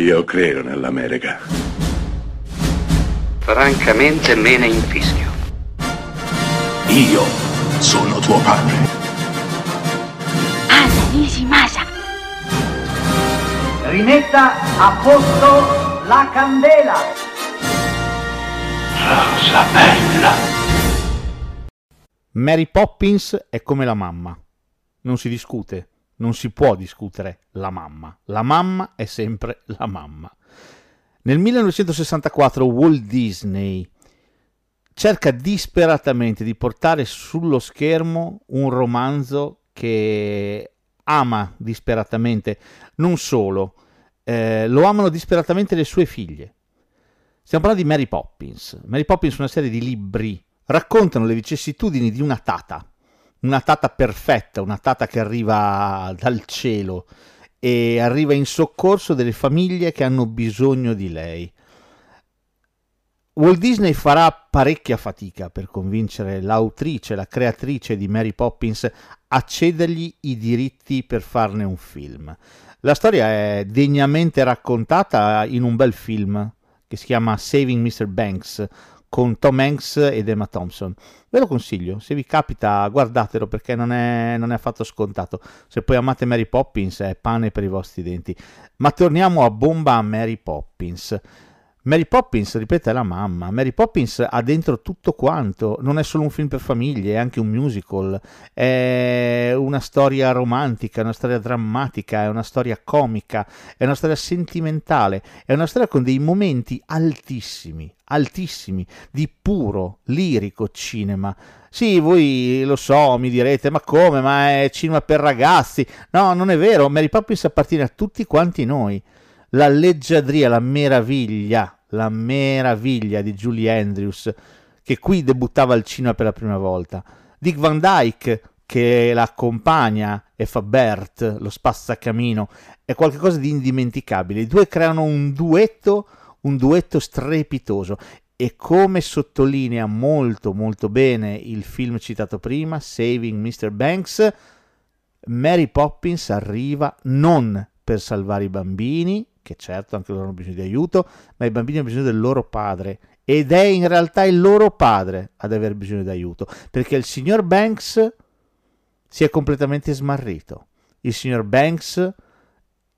Io credo nell'America. Francamente me ne infischio. Io sono tuo padre. Anna Nishimasa. Rimetta a posto la candela. Rosa bella. Mary Poppins è come la mamma. Non si discute, non si può discutere la mamma. La mamma è sempre la mamma. Nel 1964 Walt Disney cerca disperatamente di portare sullo schermo un romanzo che ama disperatamente, non solo, eh, lo amano disperatamente le sue figlie. Stiamo parlando di Mary Poppins. Mary Poppins una serie di libri raccontano le vicissitudini di una tata, una tata perfetta, una tata che arriva dal cielo e arriva in soccorso delle famiglie che hanno bisogno di lei. Walt Disney farà parecchia fatica per convincere l'autrice, la creatrice di Mary Poppins a cedergli i diritti per farne un film. La storia è degnamente raccontata in un bel film che si chiama Saving Mr. Banks, con Tom Hanks ed Emma Thompson. Ve lo consiglio, se vi capita guardatelo perché non è, non è affatto scontato. Se poi amate Mary Poppins è pane per i vostri denti. Ma torniamo a bomba Mary Poppins. Mary Poppins, ripeto, è la mamma. Mary Poppins ha dentro tutto quanto. Non è solo un film per famiglie, è anche un musical. È una storia romantica, è una storia drammatica, è una storia comica, è una storia sentimentale, è una storia con dei momenti altissimi, altissimi, di puro, lirico cinema. Sì, voi lo so, mi direte, ma come? Ma è cinema per ragazzi? No, non è vero. Mary Poppins appartiene a tutti quanti noi la leggiadria, la meraviglia, la meraviglia di Julie Andrews, che qui debuttava al cinema per la prima volta. Dick Van Dyke, che la accompagna e fa Bert, lo spazzacamino, è qualcosa di indimenticabile. I due creano un duetto, un duetto strepitoso. E come sottolinea molto molto bene il film citato prima, Saving Mr. Banks, Mary Poppins arriva non per salvare i bambini, che certo anche loro hanno bisogno di aiuto, ma i bambini hanno bisogno del loro padre ed è in realtà il loro padre ad aver bisogno di aiuto, perché il signor Banks si è completamente smarrito. Il signor Banks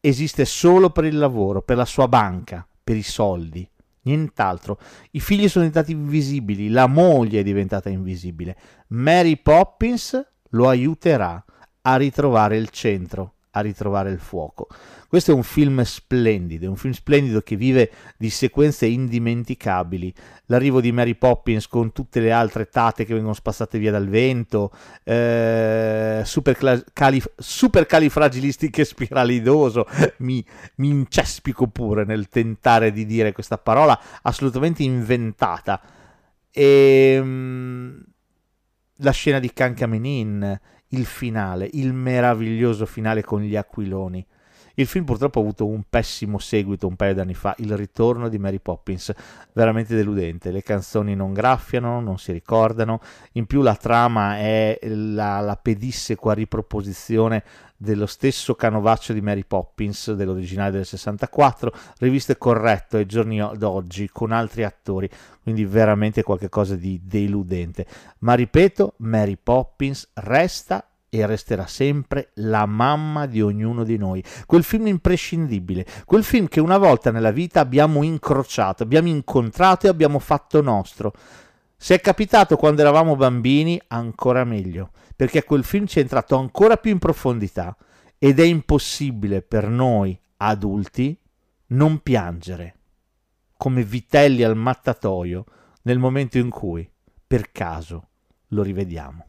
esiste solo per il lavoro, per la sua banca, per i soldi, nient'altro. I figli sono diventati invisibili, la moglie è diventata invisibile. Mary Poppins lo aiuterà a ritrovare il centro, a ritrovare il fuoco. Questo è un film splendido, un film splendido che vive di sequenze indimenticabili. L'arrivo di Mary Poppins con tutte le altre tate che vengono spassate via dal vento, eh, super, calif- super califragilistiche spiralidoso, mi, mi incespico pure nel tentare di dire questa parola assolutamente inventata. E, ehm, la scena di Cancamenin, il finale, il meraviglioso finale con gli aquiloni. Il film purtroppo ha avuto un pessimo seguito un paio di anni fa, Il ritorno di Mary Poppins, veramente deludente, le canzoni non graffiano, non si ricordano, in più la trama è la, la pedissequa riproposizione dello stesso canovaccio di Mary Poppins dell'originale del 64, rivisto e corretto ai giorni d'oggi con altri attori, quindi veramente qualcosa di deludente. Ma ripeto, Mary Poppins resta e resterà sempre la mamma di ognuno di noi. Quel film imprescindibile, quel film che una volta nella vita abbiamo incrociato, abbiamo incontrato e abbiamo fatto nostro. Se è capitato quando eravamo bambini, ancora meglio, perché quel film ci è entrato ancora più in profondità ed è impossibile per noi adulti non piangere come vitelli al mattatoio nel momento in cui, per caso, lo rivediamo.